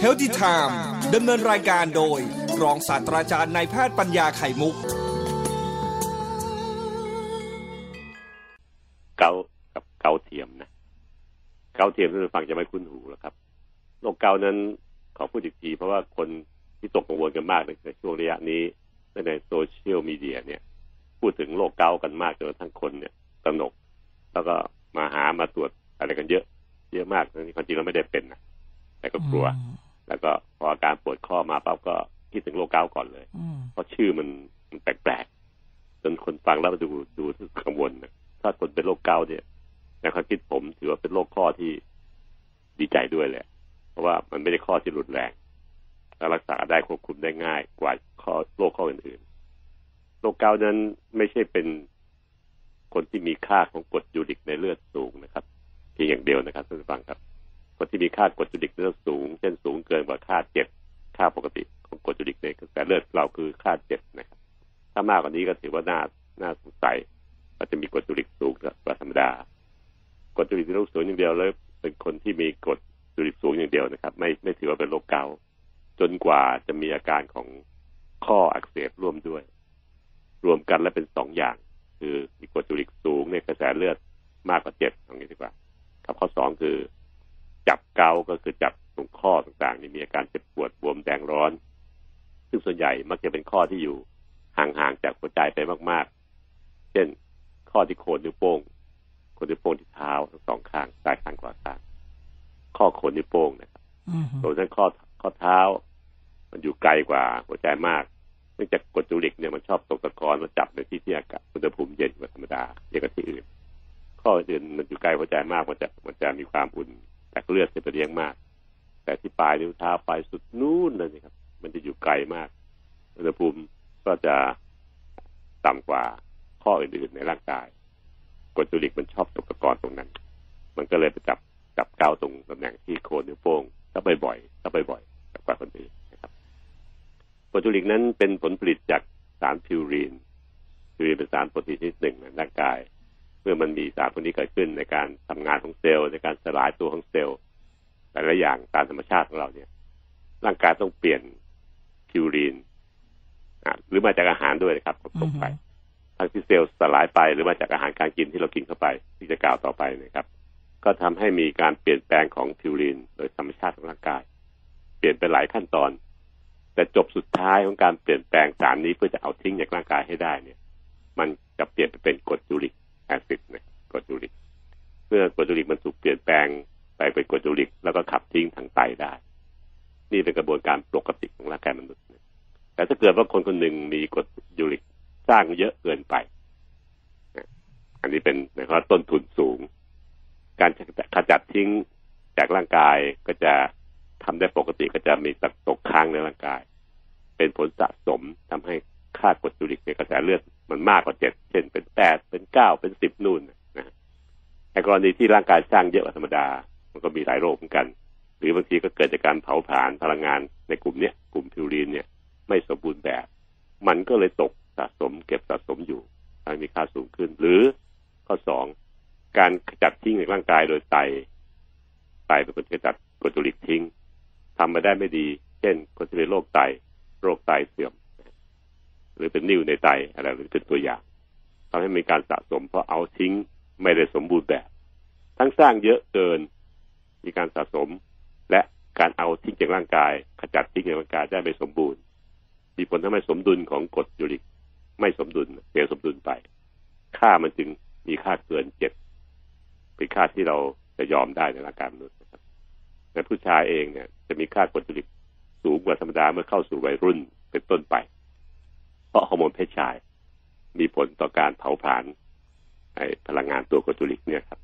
Healthy Time ดำเนินรายการโดย รองศาสตราจารย์นายแพทย์ปัญญาไข่มุก เกาต์กับเกาต์เทียมนะ เกาต์เทียมท่านฟังจะไม่คุ้นหูแล้วครับโรคเกาต์นั้นขอพูดอีกทีเพราะว่าคนที่วิตกกังวลกันมากในช่วงระยะนี้ในโซเชียลมีเดียเนี่ย พูดถึงโรคเกาต์กันมากจนทั้งคนเนี่ยตระหนก แล้วก็มาหามาตรวจอะไรกันเยอะ เยอะมากทั้งที่ความจริงเราไม่ได้เป็นนะแต่ก็กลัว แล้วก็พออาการปวดข้อมาปั๊บก็คิดถึงโรคเกาก่อนเลย เพราะชื่อมันมันแปลกๆจนคนฟังแล้วดูดูกังวลนะถ้าคนเป็นโรคเกาเนี่ยในความคิดผมถือว่าเป็นโรคข้อที่ดีใจด้วยแหละ เพราะว่ามันไม่ได้ข้อที่รุนแรงและรักษาได้ควบคุมได้ง่ายกว่าข้อโรคข้ออื่นๆโรคเกานั้นไม่ใช่เป็นคนที่มีค่าของกรดยูริกในเลือดสูงนะครับเพียงอย่างเดียวนะครับท่านผู้ฟังครับ คนที่มีค่ากรดยูริกนเลือดสูง เช่นสูงเกินกว่าค่าเจ็ดค่าปกติของกรดยูริกในกระแสเลือดเราคือค่าเจ็ดนะครับถ้ามากกว่านี้ก็ถือว่าน่าน่าสงสัยว่าจะมีกรดยูริกสูงกว่าธรรมดากรดยูริกในโรคสูงอย่างเดียวแล้วเป็นคนที่มีกรดยูริกสูงอย่างเดียวนะครับ ไม่ไม่ถือว่าเป็นโรคเกาจนกว่าจะมีอาการของข้ออักเสบร่วมด้วย รวมกันแล้วเป็นสองอย่าง คือมีกรดยูริกสูงในกระแสเลือดมากกว่าเจ็ดตรงนี้ดีกว่า ครับข้อสองคือ จับเกาก็คือจับตรงข้อต่างๆนี่มีอาการเจ็บปวดบวมแดงร้อน ซึ่งส่วนใหญ่มักจะเป็นข้อที่อยู่ห่างๆจากหัวใจไปมากๆ เช่นข้อที่โคนนิ้วโป้งโคนนิ้วโป้งที่เท้าทั้งสองข้างซ้ายข้างขวาข้างข้อโคนนิ้วโป้งนะครับส่วนทั้งข้อข้อเท้า มันอยู่ไกลกว่าหัวใจมากเนื่องจากกรดจูริกเนี่ยมันชอบตกตะกอนมาจับในที่ที่อากาศอุณหภูมิเย็นกว่าธรรมดาเยอะกว่าที่อื่น ข้ออื่นมันอยู่ไกลหัวใจมากมันจะมันจะมีความอุ่นจาก เลือดที่ไปเลี้ยงมาก แต่ที่ปลายนิ้วเท้าปลายสุดนู่นเลยครับ มันจะอยู่ไกลมาก อุณหภูมิก็จะต่ำกว่าข้ออื่นๆในร่างกายกรดจูริกมันชอบตกตะกอนตรงนั้น มันก็เลยไปจับจับเกาตรงตำแหน่งที่โคนนิ้วโป้งถ้าบ่อยๆถ้าบ่อยๆกับกว่าคนอื่นนะครับกรดยูริกนั้นเป็นผลผลิตจากสารพิวรีนพิวรีนเป็นสารโปรตีนชนิดหนึ่งในร่างกายเมื่อมันมีสารพวกนี้เกิดขึ้นในการทำงานของเซลล์ในการสลายตัวของเซลล์ หลายๆอย่างตามธรรมชาติของเราเนี่ย ร่างกายต้องเปลี่ยนพิวรีนหรือมาจากอาหารด้วยนะครับตกไปทั้งที่เซลล์สลายไปหรือมาจากอาหารการกินที่เรากินเข้าไป ที่จะกล่าวต่อไปนะครับ ก็ทำให้มีการเปลี่ยนแปลงของพิวรีนโดยธรรมชาติของร่างกาย เปลี่ยนไปหลายขั้นตอน แต่จบสุดท้ายของการเปลี่ยนแปลงสารนี้เพื่อจะเอาทิ้งจากร่างกายให้ได้เนี่ย มันจะเปลี่ยนไปเป็นกรด uric acid นะกรดยูริกเมื่อกรดยูริกมันถูกเปลี่ยนแปลง ไปเป็นกรดยูริก แล้วก็ขับทิ้งทางไตได้ นี่เป็นกระบวนการปกติของร่างกายมนุษย์ แต่ถ้าเกิดว่าคนคนหนึ่งมีกรดยูริกสร้างเยอะเกินไป อันนี้เป็นนะครับต้นทุนสูง การขจัดทิ้งจากร่างกายก็จะทำได้ปกติก็จะมีตกตกค้างในร่างกาย เป็นผลสะสมทำให้ค่ากรดยูริกในกระแสเลือดมันมากกว่าเจ็ดเช่นเป็นแปดเป็นเก้าเป็นสิบนู่นนะในกรณีที่ร่างกายสร้างเยอะกว่าธรรมดา มันก็มีหลายโรคเหมือนกัน หรือบางทีก็เกิดจากการเผาผลาญพลังงานในกลุ่มเนี้ยกลุ่มพิวรีนเนี่ย ไม่สมบูรณ์แบบ มันก็เลยตกสะสม เก็บสะสมอยู่ทำให้มีค่าสูงขึ้น หรือข้อสองการขจัดทิ้งในร่างกายโดยไตไตเป็นคนขจัดกรดยูริกทิ้งทำมาได้ไม่ดี เช่นคนที่เป็นโรคไต โรคไตเสื่อม หรือเป็นนิ่วในไตอะไรหรือเป็นตัวอย่างทำให้มีการสะสมเพราะเอาทิ้งไม่ได้สมบูรณ์แบบ ทั้งสร้างเยอะเกิน มีการสะสม และการเอาทิ้งจากร่างกาย ขจัดทิ้งจากร่างกายได้ไม่สมบูรณ์ มีผลทำให้สมดุลของกรดยูริก ไม่สมดุลเสียสมดุลไป ค่ามันจึงมีค่าเกินเจ็ดเป็นค่าที่เราจะยอมได้ในร่างกายมนุษย์นะครับในผู้ชายเองเนี่ย จะมีค่ากรดยูริกสูงกว่าธรรมดาเมื่อเข้าสู่วัยรุ่นเป็นต้นไป เพราะฮอร์โมนเพศชาย มีผลต่อการเผาผลาญพลังงานตัวกรดยูริกเนี่ยครับ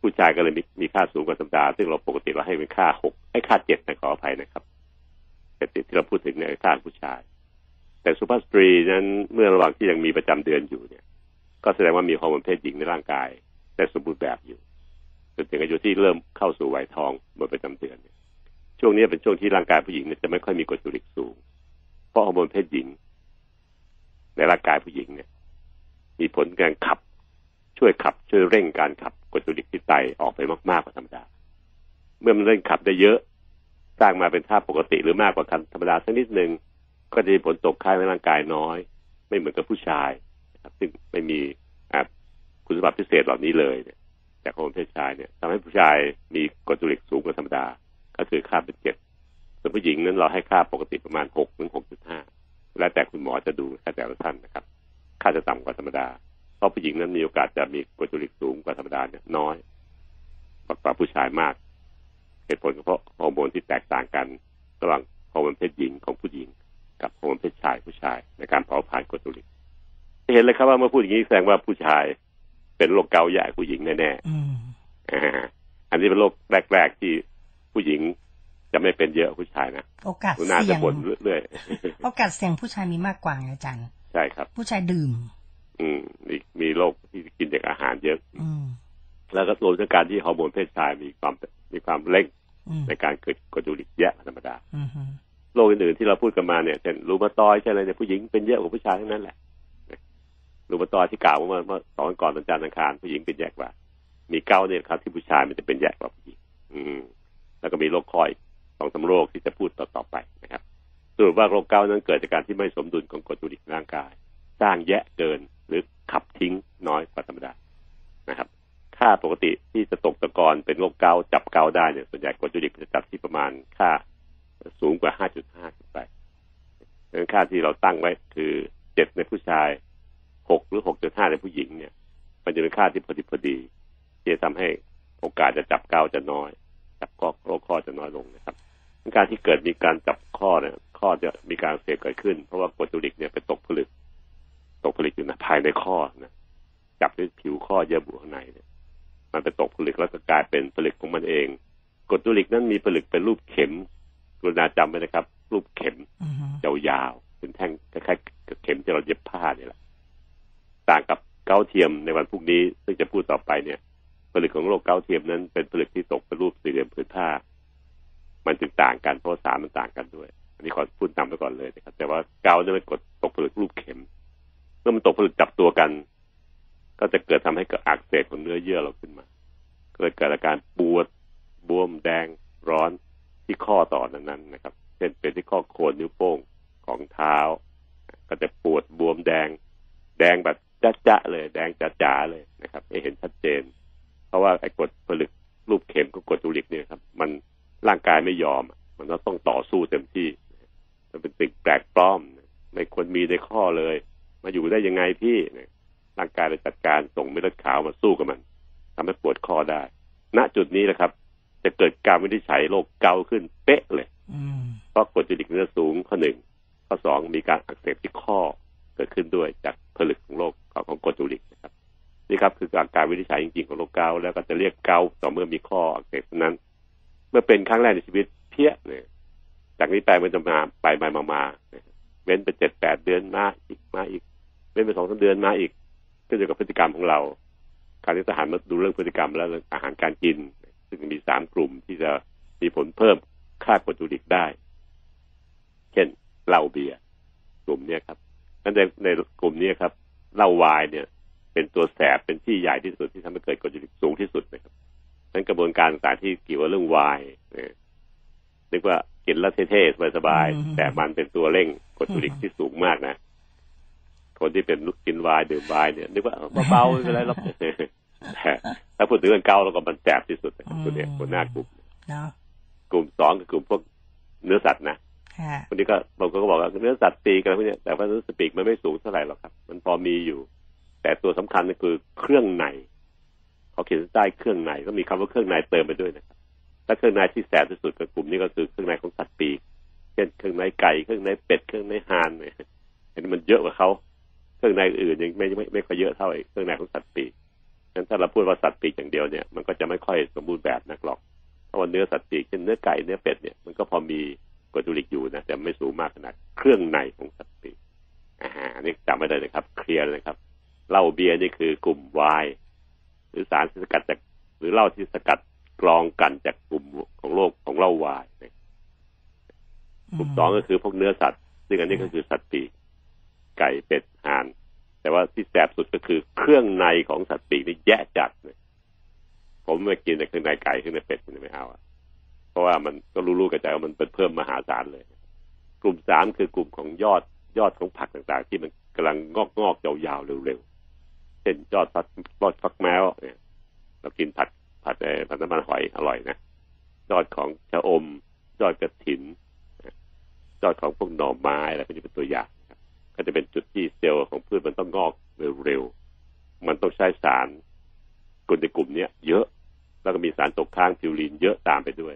ผู้ชายก็เลยมีมีค่าสูงกว่าธรรมดา ซึ่งเราปกติเราให้เป็นค่าหกให้ค่าเจ็ดนะขออภัยนะครับแต่ที่เราพูดถึงเนี่ยค่าผู้ชาย แต่สุภาพสตรีนั้นเมื่อระหว่างที่ยังมีประจำเดือนอยู่เนี่ย ก็แสดงว่ามีฮอร์โมนเพศหญิงในร่างกาย แต่สมบูรณ์แบบอยู่จนถึงอายุที่เริ่มเข้าสู่วัยทองหมดประจำเดือนเนี่ยช่วงนี้เป็นช่วงที่ร่างกายผู้หญิงเนี่ยจะไม่ค่อยมีกรดยูริกสูง เพราะฮอร์โมนเพศหญิง ในร่างกายผู้หญิงเนี่ย มีผลการขับ ช่วยขับช่วยเร่งการขับ กรดยูริกที่ไตออกไปมากๆกว่าธรรมดา เมื่อมันเร่งขับได้เยอะ สร้างมาเป็นค่าปกติหรือมากกว่าธรรมดาสักนิดหนึ่งก็จะมีผลตกค้างในร่างกายน้อย ไม่เหมือนกับผู้ชายครับซึ่งไม่มีคุณสมบัติพิเศษเหล่านี้เลยเนี่ยจากฮอร์โมนเพศชายเนี่ยทำให้ผู้ชายมีกรดยูริกสูงกว่าธรรมดา ก็คือค่าเป็นเจ็ดส่วนผู้หญิงนั้นเราให้ค่าปกติประมาณหกถึงหกจุดห้าแล้วแต่คุณหมอจะดูแต่ละท่านนะครับ ค่าจะต่ำกว่าธรรมดา เพราะผู้หญิงนั้นมีโอกาสจะมีกรดยูริกสูงกว่าธรรมดาเนี่ยน้อยกว่าผู้ชายมากเหตุผลเพราะฮอร์โมนที่แตกต่างกัน ระหว่างฮอร์โมนเพศหญิงของผู้หญิง กับฮอร์โมนเพศชายผู้ชาย ในการเผาผลาญกรดยูริกเห็นเลยครับว่าเมื่อพูดอย่างนี้แสดงว่าผู้ชายเป็นโรคเกาต์ใหญ่ผู้หญิงแน่ๆอันนี้เป็นโรคแรก ๆที่ผู้หญิงจะไม่เป็นเยอะผู้ชายนะโอกาสเสี่ยงเรื่อยๆโอกาสเสี่ยงผู้ชายมีมากกว่าอาจารย์ใช่ครับ ผู้ชายดื่ม อืมมีมีโรคที่กินจากอาหารเยอะอืแล้วก็รวมถึงการที่ฮอร์โมนเพศชายมีความมีความเร่งในการเกิดกรดยูริกแยะธรรมดาโรคอื่นๆที่เราพูดกันมาเนี่ยเช่นรูมาตอยใช่อะไรเนี่ยผู้หญิงเป็นเยอะกว่าผู้ชายทั้งนั้นแหละรูมาตอยที่กล่าวเมื่อเมื่อสองวันก่อนวันจันทร์อังคารผู้หญิงเป็นแยกกว่า มีเก้าเนี่ยครับ ที่ผู้ชายมันจะเป็นแยกกว่าผู้หญิงอืม แล้วก็มีโรคคอยสองสาโรคที่จะพูดต่อๆไปนะครับสรุปว่าโรคเกาต์นั้นเกิดจากการที่ไม่สมดุลของกรดยูริกในร่างกาย สร้างแยะเกิน หรือขับทิ้งน้อยกว่าธรรมดานะครับ ค่าปกติที่จะตกตะกอนเป็นโรคเกาต์จับเกาต์ได้เนี่ยส่วนใหญ่กรดยูริกจะจับที่ประมาณค่าสูงกว่า 5.5ขึ้นไปดังนั้นค่าที่เราตั้งไว้คือเจ็ดในผู้ชายหกหรือหกจุดห้าในผู้หญิงเนี่ย มันจะเป็นค่าที่พอดีพอดีที่จะทำให้โอกาสจะจับเกาจะน้อย จับข้อโรคข้อจะน้อยลงนะครับการที่เกิดมีการจับข้อเนี่ยข้อจะมีการเสียเกิดขึ้น เพราะว่ากรดจูริกเนี่ยไปตกผลึก ตกผลึกอยู่ในภายในข้อนะจับด้วยผิวข้อเยื่อบุข้างในเนี่ย มันไปตกผลึกแล้วก็กลายเป็นผลึกของมันเองกรดจูริกนั้นมีผลึกเป็นรูปเข็มกรุณาจำไว้นะครับ รูปเข็มยาวๆเป็นแท่งคล้ายๆเข็มที่เราเย็บผ้าเนี่ยแหละต่างกับเกาเทียมในวันพรุ่งนี้ซึ่งจะพูดต่อไปเนี่ย ผลึกของโรคเกาเทียมนั้นเป็นผลึกที่ตกเป็นรูปสี่เหลี่ยมผืนผ้า มันจึงต่างกันเพราะสารมันต่างกันด้วย อันนี้ขอพูดนำไปก่อนเลยนะครับ แต่ว่าเกาเนี่ยมันกดตกผลึกรูปเข็ม เมื่อมันตกผลึกจับตัวกัน ก็จะเกิดทำให้เกิดอักเสบของเนื้อเยื่อเราขึ้นมาเกิดเกิดอาการปวดบวมแดงร้อนที่ข้อต่อนั้นนะครับ เช่นเป็นที่ข้อโคนนิ้วโป้งของเท้า ก็จะปวดบวมแดง แดงแบบจะจะเลย แดงจะจ๋าเลยนะครับให้เห็นชัดเจน เพราะว่าไอ้กดผลึกรูปเข็มกับกดจูริกเนี่ยครับ มันร่างกายไม่ยอม มันก็ต้องต่อสู้เต็มที่ มันเป็นสิ่งแปลกปลอม ไม่ควรมีในข้อเลย มาอยู่ได้ยังไงพี่ร่างกายเลยจัดการส่งเม็ดเลือดขาวมาสู้กับมันทำให้ปวดข้อได้ ณจุดนี้แหละครับ จะเกิดการวินิจฉัยโรคเกาขึ้นเป๊ะเลยเพราะกดจูริกเนื้อสูงข้อหนึ่งข้อสองมีการอักเสบที่ข้อเกิดขึ้นด้วยจากผลึกของโรคของกรดจูริกนะครับนี่ครับคือการการวินิจฉัยจริงๆของโรคเกาแล้วก็จะเรียกเกาต่อเมื่อมีข้ออักเสบนั้น เมื่อเป็นครั้งแรกในชีวิตเพี้ยเนี่ยจากนี้ไปมันจะมาไปมามามาเว้นไปเจ็ดแปดเดือนมาอีกมาอีก เว้นไปสองสาเดือนมาอีกขึ้นอยู่กับพฤติกรรมของเรา การที่ทหารมาดูเรื่องพฤติกรรมแล้วอาหารการกิน ซึ่งมีสามกลุ่มที่จะมีผลเพิ่มค่ากรดจูริกได้ เช่นเหล้าเบียร์กลุ่มนี้ครับนั่นในในกลุ่มนี้ครับเหล้าวายเนี่ย เป็นตัวแสบเป็นที่ใหญ่ที่สุดที่ทำให้เกิดกรดยูริกสูงที่สุดนะครับนั้นกระบวนการต่างๆที่เกี่ยวกับเรื่องวายนึกว่ากินแล้วเท่ๆสบายๆแต่มันเป็นตัวเร่งกรดยูริกที่สูงมากนะ คนที่เป็นกินวายดื่มวายเนี่ยนึกว่าเบาๆไม่เป็นไรหรอกแต่ถ้าพูดถึงเรื่องเกาเราก็มันแสบที่สุดนะครับตัวเนี้ยคนหน้ากลุ่มกลุ่มสองคือกลุ่มพวกเนื้อสัตว์นะคนนี้ก็บางคนก็บอกว่าเนื้อสัตว์ปีกอะไรพวกนี้แต่ว่าเนื้อสปีกมันไม่สูงเท่าไหร่หรอกครับ มันพอมีอยู่ แต่ตัวสำคัญก็คือเครื่องในเขาเขียนใต้เครื่องในก็มีคำว่าเครื่องในเติมไปด้วยนะครับถ้าเครื่องในที่แสบที่สุดกับกลุ่มนี้ก็คือเครื่องในของสัตว์ปีกเช่นเครื่องในไก่เครื่องในเป็ดเครื่องในห่านเนี่ยอันนี้มันเยอะกว่าเขา เครื่องในอื่นยังไม่ไม่ไม่ค่อยเยอะเท่าไอ้เครื่องในของสัตว์ปีกงั้นถ้าเราพูดว่าสัตว์ปีกอย่างเดียวเนี่ยมันก็จะไม่ค่อยสมบูรณ์แบบนักหรอกเพราะว่าเนื้อสัตว์ปีกเช่นเนื้อไก่เนื้อเป็ดเนี่ยมันก็พอมีกรดูริกอยู่นะแต่ไม่สูงมากขนาดเครื่องในของสัตว์ปีกอ่าอันนี้จำไม่ได้เลยครับ เคลียร์เลยครับเหล้าเบียร์นี่คือกลุ่มวายหรือสารที่สกัดจากหรือเหล้าที่สกัดกรองกันจากกลุ่มของโลกของเหล้าวายกลุ่มสองก็คือพวกเนื้อสัตว์ซึ่งอันนี้ก็คือสัตว์ปีก ไก่เป็ดห่าน แต่ว่าที่แสบสุดก็คือเครื่องในของสัตว์ปีกนี่แย่จัดเลยผมไม่กินแต่เครื่องในไก่เครื่องในเป็ดไม่เอาอะผราะว่ามันก็รู้ๆกันใจว่ามันเป็นเพิ่มมหาศาลเลย กลุ่มสามคือกลุ่มของยอดยอดของผักต่างๆ ที่มันกำลังงอกงอกๆยาวๆเร็วๆเช่นยอดฟักยอดฟักแม้วเนี่ยเรากินผัดผัดเอผัดน้ำมันหอยอร่อยนะยอดของชะอมยอดกระถินยอดของพวกหน่อไม้อะไรพวก็จะเป็นตัวอย่าง ก็จะเป็นจุดที่เซลล์ของพืชมันต้องงอกเร็วๆ มันต้องใช้สารกลุ่มในกลุ่มเนี้ยเยอะ แล้วก็มีสารตกค้างพิวรีนเยอะตามไปด้วย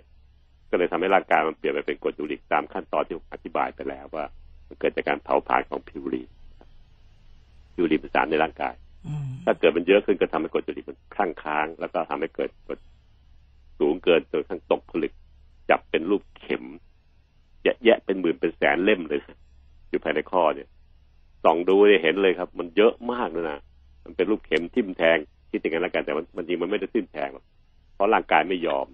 ก็เลยทำให้ร่างกายมันเปลี่ยนไปเป็นกรดยูริกตามขั้นตอนที่ผมอธิบายไปแล้วว่า มันเกิดจากการเผาผลาญของพิวรีนพิวรีนเป็นสารในร่างกายอืมถ้าเกิดมันเยอะขึ้นก็ทำให้กรดยูริกมันคั่งค้าง แล้วก็ทำให้เกิดกรดสูงเกินจนกระทั่งตกผลึก จับเป็นรูปเข็มแยะแยะเป็นหมื่นเป็นแสนเล่มเลยนะอยู่ภายในข้อเนี่ย ส่องดูเนี่ยเห็นเลยครับ มันเยอะมากเลยนะมันเป็นรูปเข็มทิ่มแทงคิดอย่างนั้นแล้วกันแต่มันจริงมันไม่ได้ทิ่มแทงหรอกเพราะร่างกายไม่ยอม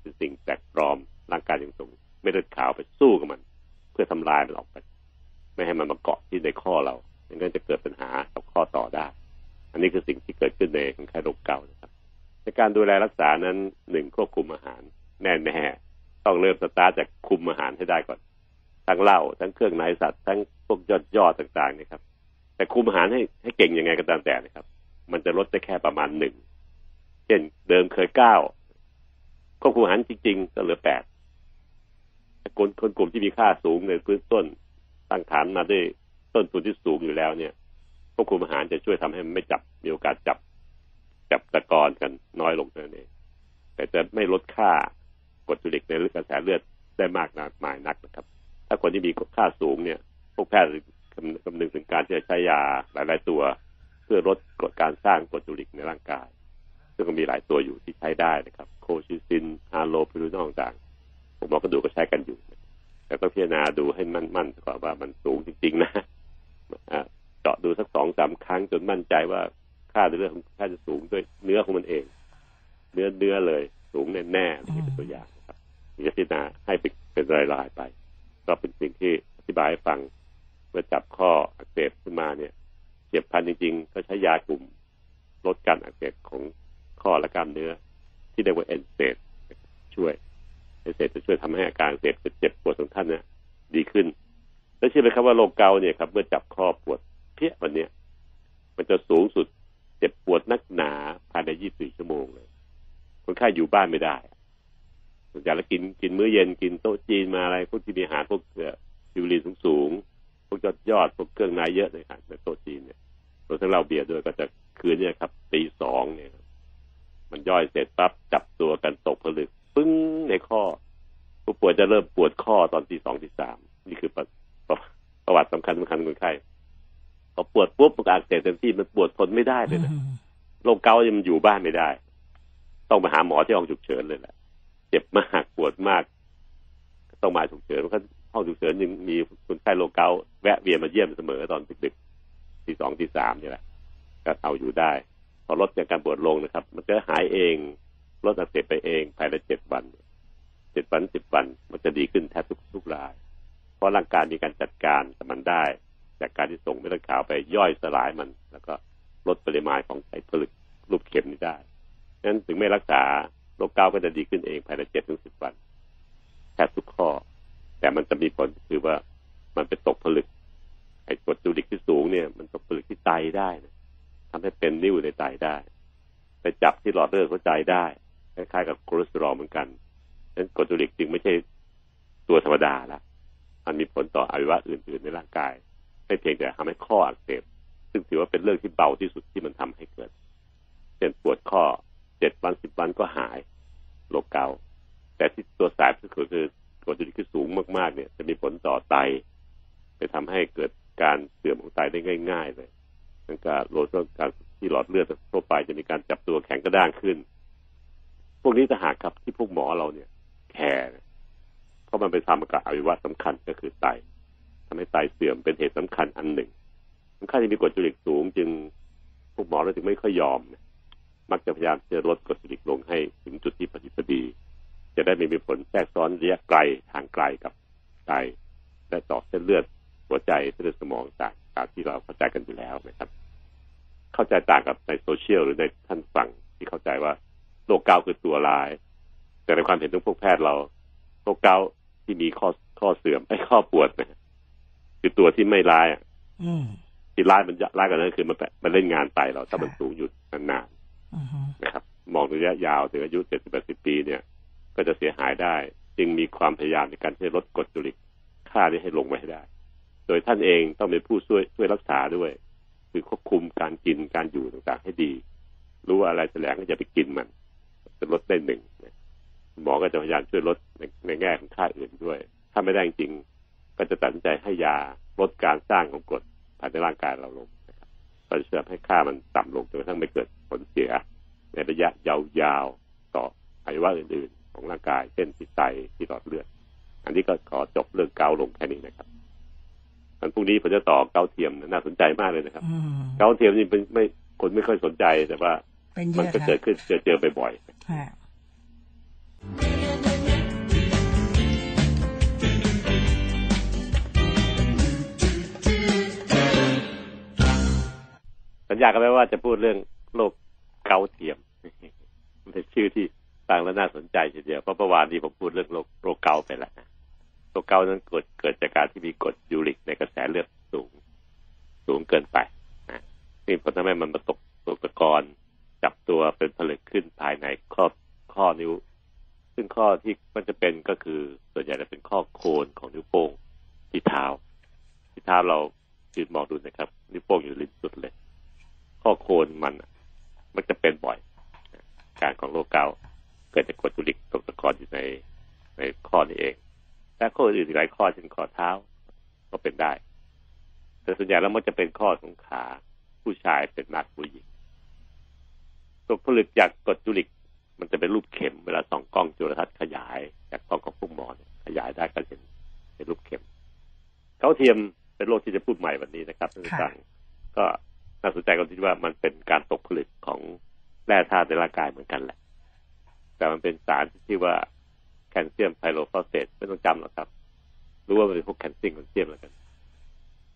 เป็นสิ่งแปลกปลอม ร่างกายยังส่งไม่เลือดขาวไปสู้กับมัน เพื่อทำลายมันออกไป ไม่ให้มันมาเกาะที่ในข้อเราอย่างนั้นจะเกิดปัญหากับข้อต่อได้ อันนี้คือสิ่งที่เกิดขึ้นในคนไข้โรคเก่านะครับ ในการดูแลรักษานั้นหนึ่งควบคุมอาหารแน่แน่ต้องเริ่มสตาร์ทจากคุมอาหารให้ได้ก่อน ทั้งเหล้าทั้งเครื่องในสัตว์ทั้งพวกยอดยอดต่างๆนะครับ แต่คุมอาหารให้ให้เก่งยังไงก็ตามแต่นะครับ มันจะลดได้แค่ประมาณหนึ่งเช่นเดิมเคยเก้าควบคุมอาหารจริง ๆ ก็เหลือแปดคนคนกลุ่มที่มีค่าสูงในพื้นต้นตั้งฐานมาด้วยต้นทุนที่สูงอยู่แล้วเนี่ยควบคุมอาหารจะช่วยทำให้มันไม่จับมีโอกาสจับ จับตะกอนกันน้อยลงเท่านั้นเองแต่จะไม่ลดค่ากรดยูริกในกระแสเลือดได้มากนักมายนักนะครับ ถ้าคนที่มีค่าสูงเนี่ย พวกแพทย์คำคำนึงถึงการที่จะใช้ยาหลาย ๆ ตัว เพื่อลดกดการสร้างกรดยูริกในร่างกาย ซึ่งก็มีหลายตัวอยู่ที่ใช้ได้นะครับ โคชิซินฮาโลพิรูนอลต่างๆผมหมอกระดูก็ใช้กันอยู่ แต่ต้องพิจารณาดูให้มั่นๆก่อนว่ามันสูงจริง ๆ นะเจาะดูสักสองสามครั้งจนมั่นใจว่าค่าในเรื่องของค่าจะสูงด้วยเนื้อของมันเอง เนื้อเนื้อเลย สูงแน่ๆนี่เป็นตัวอย่างนะครับพิจารณาให้เป็นเป็นรายๆไป ก็เป็นสิ่งที่อธิบายให้ฟังเมื่อจับข้ออักเสบขึ้นมาเนี่ยเจ็บพันจริง ๆ ก็ใช้ยากลุ่มลดการอักเสบของข้อและกล้ามเนื้อ ที่เรียกว่าเอนเซตช่วยเอนเซตจะช่วยทำให้อาการอักเสบเจ็บปวดของท่านเนี่ยดีขึ้น แล้วเชื่อไหมครับว่าโรคเกาต์เนี่ยครับ เมื่อจับข้อปวดเพี้ยวันเนี้ยมันจะสูงสุดเจ็บปวดนักหนาภายใน 24 ชั่วโมงเลย คนไข้อยู่บ้านไม่ได้ ส่วนใหญ่แล้วกินกินมื้อเย็นกินโต๊ะจีนมาอะไรพวกที่มีอาหารพวกเอ่อพิวรีนสูงสูงๆพวกยอดยอดพวกเครื่องในเยอะเลยครับในโต๊ะจีนเนี่ยรวมทั้งเหล้าเบียร์ด้วยก็จะคืนเนี่ยครับตีสองเนี่ยครับมันย่อยเสร็จปั๊บจับตัวกันตกผลึกปึ้งในข้อผู้ป่วยจะเริ่มปวดข้อตอนที่สองที่สามนี่คือประประประวัติสำคัญสำคัญของคนไข้พอปวดปุ๊บมันก็อักเสบเต็มที่มันปวดทนไม่ได้เลยนะโรคเกาต์เนี่ยมันอยู่บ้านไม่ได้ ต้องไปหาหมอที่ห้องฉุกเฉินเลยแหละเจ็บมากปวดมาก ต้องมาฉุกเฉินเพราะห้องฉุกเฉินยังมีคนไข้โรคเกาต์แวะเวียนมาเยี่ยมเสมอตอนดึกๆที่สองที่สามนี่แหละก็เอาอยู่ได้ พอลดอากการปวดลงนะครับ มันจะหายเองลดอักเสบไปเองภายในเจ็ดวันเจ็ดวันสิบวัน มันจะดีขึ้นแทบทุกทุกราย เพราะร่างกายมีการจัดการกับมันได้ จากการที่ส่งเม็ดเลือดขาวไปย่อยสลายมัน แล้วก็ลดปริมาณของไขผลึกรูปเข็มนี้ได้ฉะนั้นถึงไม่รักษา โรคเกาก็จะดีขึ้นเองภายในเจ็ดถึงสิบวันแทบทุกข้อ แต่มันจะมีผลคือว่ามันไปตกผลึก ไอ้กรดยูริกที่สูงเนี่ย มันตกผลึกที่ไตได้นะทำให้เป็นนิ่วในไตได้ ไปจับที่หลอดเลือดหัวใจได้คล้ายๆกับคอเลสเตอรอลเหมือนกันฉะนั้นกรดยูริกจึงไม่ใช่ตัวธรรมดาละมันมีผลต่ออวัยวะอื่น ๆ ในร่างกาย ไม่เพียงแต่ทำให้ข้ออักเสบ ซึ่งถือว่าเป็นเรื่องที่เบาที่สุดที่มันทำให้เกิด เช่นปวดข้อ จ็ดวันสิบวันก็หายโรคเกาต์แต่ที่ตัวสายที่สุดคือกรดยูริกที่สูงมากๆเนี่ย จะมีผลต่อไต ไปทำให้เกิดการเสื่อมของไตได้ง่าย ๆ เลยนั่นก็โรคการที่หลอดเลือดทั่วไปจะมีการจับตัวแข็งกระด้างขึ้น พวกนี้จะหากครับที่พวกหมอเราเนี่ยแคร์เพราะมันไปทำกับอวัยวะสำคัญก็คือไตทำให้ไตเสื่อมเป็นเหตุสำคัญอันหนึ่งสำคัญที่มีกรดยูริกสูงจึงพวกหมอเราจึงไม่ค่อยยอมนะ มักจะพยายามจะลดกรดยูริกลงให้ถึงจุดที่พอดีพอดีจะได้ไม่มีผลแทรกซ้อนระยะไกลทางไกลกับไตและต่อเส้นเลือดหัวใจเส้นเลือดสมองต่างตามที่เราเข้าใจกันอยู่แล้วนะครับ เข้าใจต่างกับในโซเชียลหรือในท่านฟังที่เข้าใจว่าโรคเกาต์คือตัวร้าย แต่ในความเห็นของพวกแพทย์เราโรคเกาต์ที่มีข้อข้อเสื่อมไอ้ข้อปวดนะคือตัวที่ไม่ร้ายอะอืมที่ร้ายมันร้ายกว่านั้นคือมันไปมันเล่นงานไตเราถ้ามันสูงหยุดนานอือฮึๆ นะครับ มองระยะยาวถึงอายุเจ็ดสิบแปดสิบปีเนี่ย ก็จะเสียหายได้ จึงมีความพยายามในการที่จะลดกรดจุลิกค่านี้ให้ลงไปให้ได้ โดยท่านเองต้องเป็นผู้ช่วยช่วยรักษาด้วย คือควบคุมการกินการอยู่ต่างๆ ให้ดี รู้ว่าอะไรแสลงก็จะไปกินมัน จะลดได้หนึ่งหมอก็จะพยายามช่วยลดในในแง่ของค่าอื่นด้วย ถ้าไม่ได้จริงก็จะตัดสินใจให้ยาลดการสร้างของกรดภายในร่างกายเราลง นะครับก็จะช่วยให้ค่ามันต่ำลงจนกระทั่งไม่เกิดผลเสีย ในระยะยาวๆต่ออวัยวะอื่นๆ ของร่างกาย เช่นที่ไตที่หลอดเลือด อันนี้ก็ขอจบเรื่องเกาต์ลงแค่นี้นะครับอันพรุ่งนี้ผมจะต่อเกาต์เทียมนะน่าสนใจมากเลยนะครับอืมเกาต์เทียมนี่เป็นไม่คนไม่ค่อยสนใจแต่ว่าเป็นเยมันอะก็ครัเกิบดขึ้นเจอเจอบ่อยๆ สัญญากันไว้ว่าจะพูดเรื่องโรคเกาเทียมเป็นชื่อที่ฟังแล้วน่าสนใจทีเดียวเพราะเมื่อวานนี้ผมพูดเรื่องโรคโรคเกาไปแล้วนะโรคเกาต์นั้นเกิดเกิดจากการที่มีกรดยูริกในกระแสเลือดสูง สูงเกินไปนะนี่ผลทำให้มันมาตกตกตะกอนจับตัวเป็นผลึกขึ้นภายในข้อข้อนิ้ว ซึ่งข้อที่มันจะเป็นก็คือส่วนใหญ่จะเป็นข้อโคนของนิ้วโป้งที่เท้าที่เท้าเรายืนมองดูนะครับนิ้วโป้งอยู่ริมสุดเลย ข้อโคนมันอะมันจะเป็นบ่อยนะการของโรคเกาต์เกิดจากกรดยูริกตกตะกอนอยู่ในในข้อนี้เองและข้ออื่นอีกหลายข้อเช่นข้อเท้าก็เป็นได้ แต่ส่วนใหญ่แล้วมันจะเป็นข้อของขาผู้ชายเป็นมากผู้หญิงตกผลึกจากกรดยูริกมันจะเป็นรูปเข็มเวลาส่องกล้องจุลทรรศน์ขยาย จากกล้องของพวกหมอเนี่ยขยายได้ก็เห็นเป็นรูปเข็มเกาต์เทียมเป็นโรคที่จะพูดใหม่วันนี้นะครับท่านผู้ฟังก็ น่าสนใจก็ที่ว่ามันเป็นการตกผลึกของแร่ธาตุในร่างกายเหมือนกันแหละ แต่มันเป็นสารที่ชื่อว่าแคลเซียมไพโรฟอสเฟตไม่ต้องจำหรอกครับ รู้ว่ามันเป็นพวกแคลเซียมแคลเซียมแล้วกัน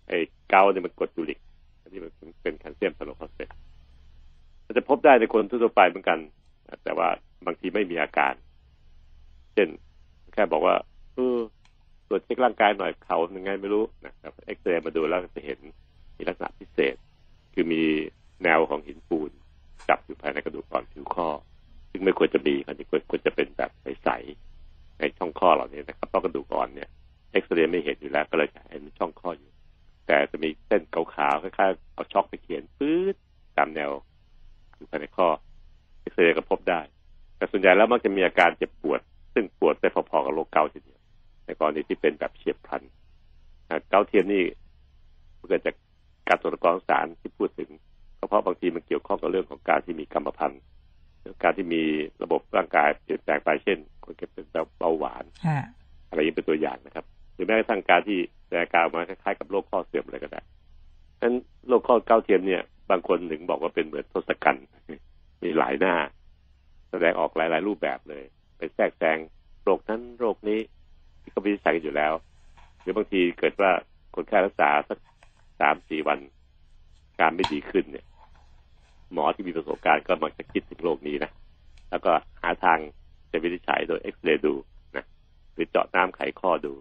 ไอ้เกาต์เนี่ยมันกรดยูริกอันนี้มันเป็นแคลเซียมไพโรฟอสเฟตมันจะพบได้ในคนทั่วไปเหมือนกัน แต่ว่าบางทีไม่มีอาการ เช่น แค่บอกว่าเออตรวจเช็คร่างกายหน่อยเขายังไงไม่รู้นะครับเอ็กซเรย์มาดูแล้วจะเห็นมีลักษณะพิเศษ คือมีแนวของหินปูนจับอยู่ภายในกระดูกอ่อนผิวข้อ ซึ่งไม่ควรจะมีครับควรควรจะเป็นแบบใสๆในช่องข้อเหล่านี้นะครับเพราะกระดูกอ่อนเนี่ยเอ็กซเรย์ไม่เห็นอยู่แล้วก็เลยจะเห็นช่องข้ออยู่ แต่จะมีเส้นขาวๆคล้ายๆเอาช็อกไปเขียนปื๊ดตามแนวอยู่ภายในข้อเอ็กซเรย์ก็พบได้ แต่ส่วนใหญ่แล้วมักจะมีอาการเจ็บปวด ซึ่งปวดได้พอๆกับโรคเกาต์ทีเดียวในกรณีที่เป็นแบบเฉียบพลันเกาเทียมนี่เกิดจาก การตรวจกรองสารที่พูดถึงก็เพราะบางทีมันเกี่ยวข้องกับเรื่องของการที่มีกรรมพันธุ์หรือการที่มีระบบร่างกายเปลี่ยนแปลงไปเช่น คนที่เป็นเบาหวานฮะอะไรอย่างนี้เป็นตัวอย่างนะครับ หรือแม้กระทั่งการที่แสดงอาการออกมาคล้ายๆกับโรคข้อเสื่อมอะไรก็ได้ฉะนั้นโรคข้อเกาต์เทียมเนี่ย บางคนถึงบอกว่าเป็นเหมือนทศกัณฐ์มีหลายหน้า แสดงออกหลาย ๆ รูปแบบเลย ไปแทรกแซงโรคนั้นโรคนี้ที่เขาวินิจฉัยกันอยู่แล้ว หรือบางทีเกิดว่าคนแค่รักษาสัก สามสี่วันการไม่ดีขึ้นเนี่ย หมอที่มีประสบการณ์ก็มักจะคิดถึงโรคนี้นะ แล้วก็หาทางจะวินิจฉัยโดยเอ็กซเรย์ดูนะหรือเจาะน้ำไขข้อดู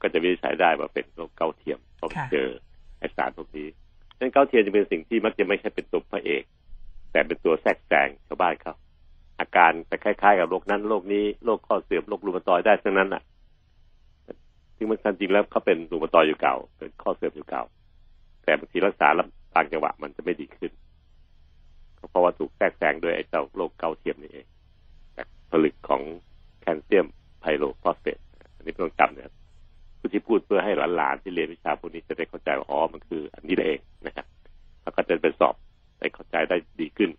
ก็จะวินิจฉัยได้ว่าเป็นโรคเกาต์เทียมเพราะค่ะเจอไอสารพวกนี้ดังนั้นเกาต์เทียมจะเป็นสิ่งที่มักจะไม่ใช่เป็นตัวพระเอก แต่เป็นตัวแทรกแซงชาวบ้านเขาอาการจะคล้ายๆกับโรคนั้นโรคนี้โรคข้อเสื่อมโรครูมาตอยด์ได้ทั้งนั้นอะซึ่งมันจริงแล้วเขาเป็นรูมาตอยด์อยู่เก่า เป็นข้อเสื่อมอยู่เก่า แต่บางทีรักษาแล้วบางจังหวะมันจะไม่ดีขึ้น ก็เพราะว่าถูกแทรกแซงด้วยไอ้เจ้าโรคเกาต์เทียมนี่เองจากผลึกของแคลเซียมไพโรฟอสเฟตอันนี้ต้องจำนะครับผู้ที่พูดเพื่อให้หลานๆที่เรียนวิชาพวกนี้จะได้เข้าใจว่าอ๋อมันคือ อันนี้เองนะครับแล้วก็จะไปสอบได้เข้าใจได้ดีขึ้น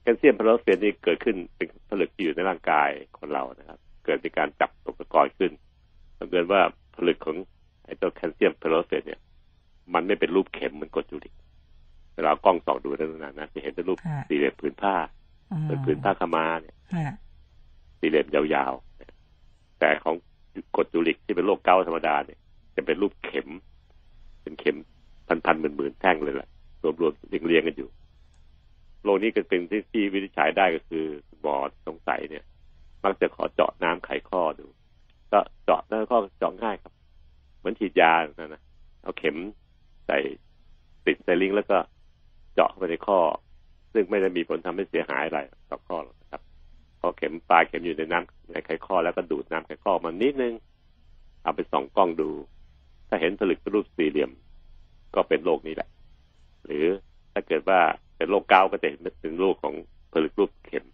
แคลเซียมพาราเฟตนี่เกิดขึ้นเป็นผลึกที่อยู่ในร่างกายคนเรานะครับ เกิดจากการจับตกตะกอนขึ้นบังเกิดว่าผลึกของไอ้ตัวแคลเซียมพาราเฟตเนี่ย มันไม่เป็นรูปเข็มเหมือนกรดยูริกเวลาเอากล้องส่องดูนั่นนะนะจะเห็นเป็นรูปฮะสี่เหลี่ยมผืนผ้าอืมเป็นผืนผ้าขาวมาเนี่ยฮะสี่เหลี่ยมยาวๆแต่ของกรดยูริกที่เป็นโรคเกาต์ธรรมดาเนี่ย จะเป็นรูปเข็ม เป็นเข็มพันๆหมื่นๆแท่งเลยแหละรวมๆเรียงๆกันอยู่โรคนี้ก็เป็นที่ที่วินิจฉัยได้ก็คือหมอสงสัยเนี่ย มักจะขอเจาะน้ำไขข้อดู ก็เจาะแล้วก็เจาะง่ายครับ เหมือนฉีดยานะนะเอาเข็มใส่ติดใส่ลิงก์แล้วก็เจาะไปในข้อ ซึ่งไม่ได้มีผลทำให้เสียหายอะไรต่อข้อหรอกนะครับพอเข็มปลายเข็มอยู่ในน้ำในไขข้อแล้วก็ดูดน้ำไขข้อมานิดนึง เอาไปส่องกล้องดู ถ้าเห็นผลึกเป็นรูปสี่เหลี่ยม ก็เป็นโรคนี้แหละ หรือถ้าเกิดว่าเป็นโรคเกาต์ก็จะเห็นถึงโรคของผลึกรูปเข็ม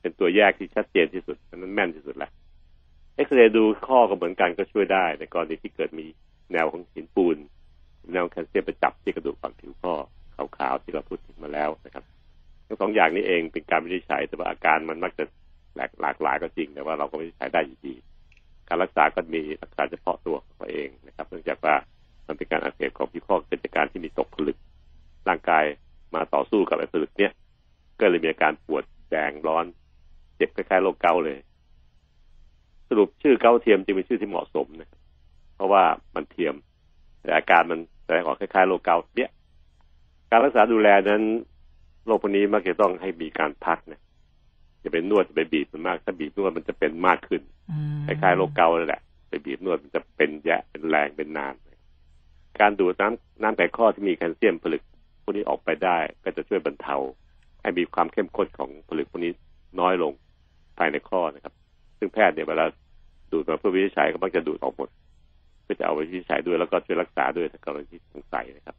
เป็นตัวแยกที่ชัดเจนที่สุดนั้นแม่นที่สุดแหละเอ็กซเรย์ดูข้อก็เหมือนกันก็ช่วยได้ ในกรณีที่เกิดมีแนวของหินปูน แนวแคลเซียมไปจับที่กระดูกฝั่งผิวข้อขาวๆที่เราพูดถึงมาแล้วนะครับทั้งสองอย่างนี้เองเป็นการวินิจฉัยแต่ว่าอาการมันมักจะหลากหลากหลายก็จริงแต่ว่าเราก็วินิจฉัยได้อยู่ดีการรักษาก็มีรักษาเฉพาะตัวของตัวเองนะครับ เนื่องจากว่ามันเป็นการอักเสบของผิวข้อเกิดจากการที่มีตกผลึกร่างกายมาต่อสู้กับไอ้ผลึกเนี่ยก็เลยมีอาการปวดแดงร้อน เจ็บคล้ายๆโรคเกาต์เลย สรุปชื่อเกาเทียมจึงเป็นชื่อที่เหมาะสมนะเพราะว่ามันเทียม แต่อาการมัน แสดงออกคล้ายๆโรคเกาต์เนี่ย การรักษาดูแลนั้นโรคพวกนี้มักจะต้องให้มีการพักนะจะเป็นนวดจะไปบีบมันมาก ถ้าบีบนวดมันจะเป็นมากขึ้นอืมคล้ายๆโรคเกาต์เลยแหละไปบีบนวดมันจะเป็นแยะเป็นแรงเป็นนาน การดูดน้ำน้ำไขข้อที่มีแคลเซียมผลึกพวกนี้ออกไปได้ ก็จะช่วยบรรเทา ให้มีความเข้มข้นของผลึกพวกนี้น้อยลงภายในข้อนะครับ ซึ่งแพทย์เนี่ยเวลาดูดมาเพื่อวินิจฉัยก็มักจะดูดออกหมดเพื่อจะเอาไปวินิจฉัยด้วยแล้วก็ช่วยรักษาด้วยถ้ากรณีที่สงสัยนะครับ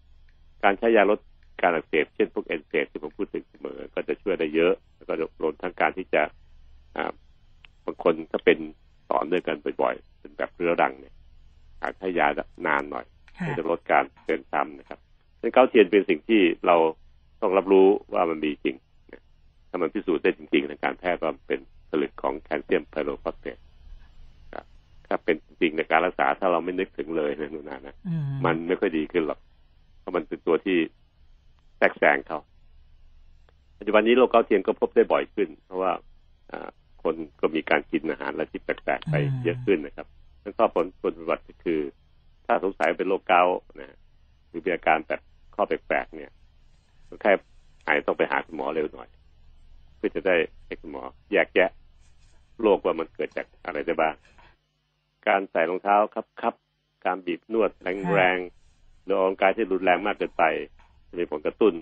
การใช้ยาลดการอักเสบเช่นพวกเอนเซดที่ผมพูดถึงเสมอ ก็จะช่วยได้เยอะ แล้วก็รวมทั้งการที่จะอ่าบางคนถ้าเป็นต่อเนื่องกันบ่อยๆ เป็นแบบเรื้อรังเนี่ยอาจใช้ยานานหน่อยค่ะเพื่อจะลดการเตือนซ้ำนะครับซึ่งเก้าเทียนเป็นสิ่งที่เราต้องรับรู้ว่ามันมีจริงนะถ้ามันพิสูจน์ได้จริงๆทางการแพทย์ว่ามันเป็นผลึกของแคลเซียมไพโรฟอสเฟตครับ ถ้าเป็นจริงในการรักษาถ้าเราไม่นึกถึงเลยนะนุนานะอืมมันไม่ค่อยดีขึ้นหรอกเพราะมันเป็นตัวที่แทรกแซงเขาปัจจุบันนี้โรคเกาต์เทียมก็พบได้บ่อยขึ้น เพราะว่าอ่าคนก็มีการกินอาหารและที่แปลกๆไปเยอะขึ้นนะครับนั่นก็ผลผลปฏิบัติก็คือ ถ้าสงสัยเป็นโรคเกาต์นะหรือมีอาการแบบข้อแปลกๆเนี่ยคนไข้หายต้องไปหาคุณหมอเร็วหน่อย เพื่อจะได้ให้คุณหมอแยกแยะโรคว่ามันเกิดจากอะไรได้บ้าง การใส่รองเท้าครับครับการบีบนวดแรงๆหรือออกกายที่รุนแรงมากเกินไป จะมีผลกระตุ้น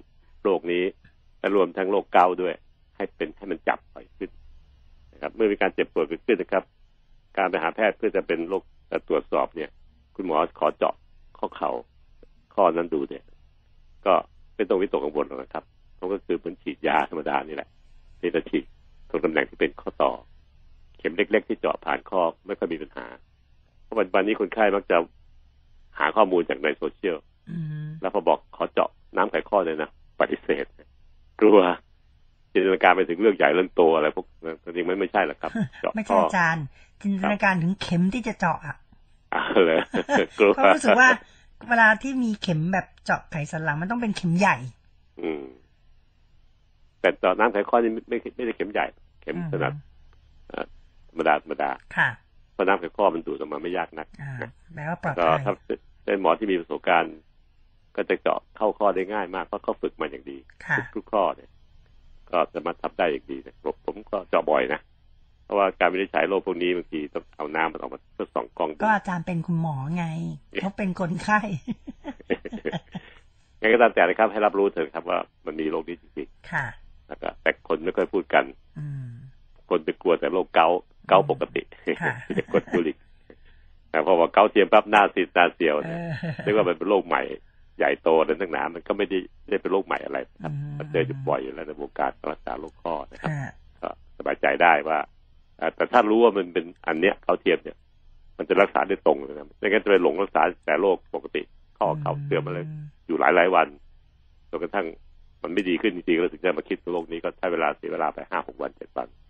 โรคนี้และรวมทั้งโรคเกาด้วย ให้เป็นให้มันจับบ่อยขึ้นนะครับ เมื่อมีการเจ็บปวดเกิดขึ้นนะครับ การไปหาแพทย์เพื่อจะเป็นโรคตรวจสอบเนี่ย คุณหมอขอเจาะข้อเข่าข้อนั้นดูเนี่ย ก็ไม่ต้องวิตกกังวลหรอกนะครับมันก็คือเหมือนฉีดยาธรรมดานี่แหละที่จะฉีดตรงตำแหน่งที่เป็นข้อต่อ เข็มเล็ก ๆ ที่เจาะผ่านข้อไม่ค่อยมีปัญหา เพราะปัจจุบันนี้คนไข้มักจะหาข้อมูลจากในโซเชียลอืมแล้วพอบอกขอเจาะน้ำไขข้อเลยนะปฏิเสธกลัวจินตนาการไปถึงเรื่องใหญ่เรื่องโตอะไรพวกนั้นจริงๆมันไม่ใช่หรอกครับ เจาะไม่ข้ใช่ออาจารย์ จินตนาการถึงเข็มที่จะเจาะอะอ่าเลยกลัวก็รู้สึกว่า เวลาที่มีเข็มแบบเจาะไขสันหลังมันต้องเป็นเข็มใหญ่ อืมแต่เจาะน้ำไขข้อนี่ไม่ไม่ไม่ได้เข็มใหญ่ เข็มอืมขนาดเอ่อธ รรมดาธรรมดาค่ะเพราะน้ำไขข้อมันดูดออกมาไม่ยากนักอ่าแปลว่าปลอดก็ภัยถ้าเป็นหมอที่มีประสบการณ์ ก็จะเจาะเข้าข้อได้ง่ายมากเพราะเขาฝึกมาอย่างดีค่ะทุกทุกข้อเนี่ยก็สามารถทำได้อย่างดีนะผมผมก็เจาะบ่อยนะเพราะว่าการวินิจฉัยโรคพวกนี้บางทีต้องเอาน้ำมันออกมาทดสองกล้องดูก็อาจารย์เป็นคุณหมอไงเขาเป็นคนไข้งั้นก็ตามแต่นะครับ ให้รับรู้เถอะครับว่ามันมีโรคนี้จริงค่ะๆแล้วก็แต่คนไม่ค่อยพูดกันอืมคนไปกลัวแต่โรคเกาต์ เกาต์ปกติค่ะจากกรดยูริกแต่พอว่าเกาต์เทียมปั๊บหน้าซีดหน้าเซียวเอเนี่ยอเรียกว่ามันเป็นโรคใหม่ใหญ่โตแต่ทั้งหนามันก็ไม่ได้ไม่ได้เป็นโรคใหม่อะไรนะครับอืมมันเจออยู่บ่อยอยู่แล้วในวงการรักษาโรคข้อนะครับค่ะก็สบายใจได้ว่าเอ่อแต่ถ้ารู้ว่ามันเป็นอันเนี้ยเกาต์เทียมเนี่ยมันจะรักษาได้ตรงเลยนะไม่งั้นจะไปหลงรักษาแต่โรคปกติข้อเข่าเสื่อมอะไรอยู่หลายหลายๆวันจนกระทั่งมันไม่ดีขึ้นจริงๆแล้วถึงจะมาคิดโรคนี้ก็ใช้เวลาเสียเวลาไปห้าหกวันเจ็ดวันก็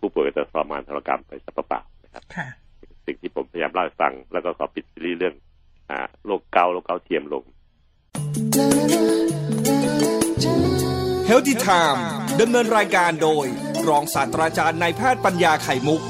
ผู้ป่วยก็จะทรมานทรกรรมไปสักเปล่าๆนะครับค่ะสิ่งที่ผมพยายามเล่าให้ฟัง แล้วก็ขอปิดซีรีส์เรื่องอ่าโรคเกาต์โรคเกาต์เทียมลงเฮลติไทม์ดำเนินรายการโดย รองศาสตราจารย์นายแพทย์ปัญญาไข่มุก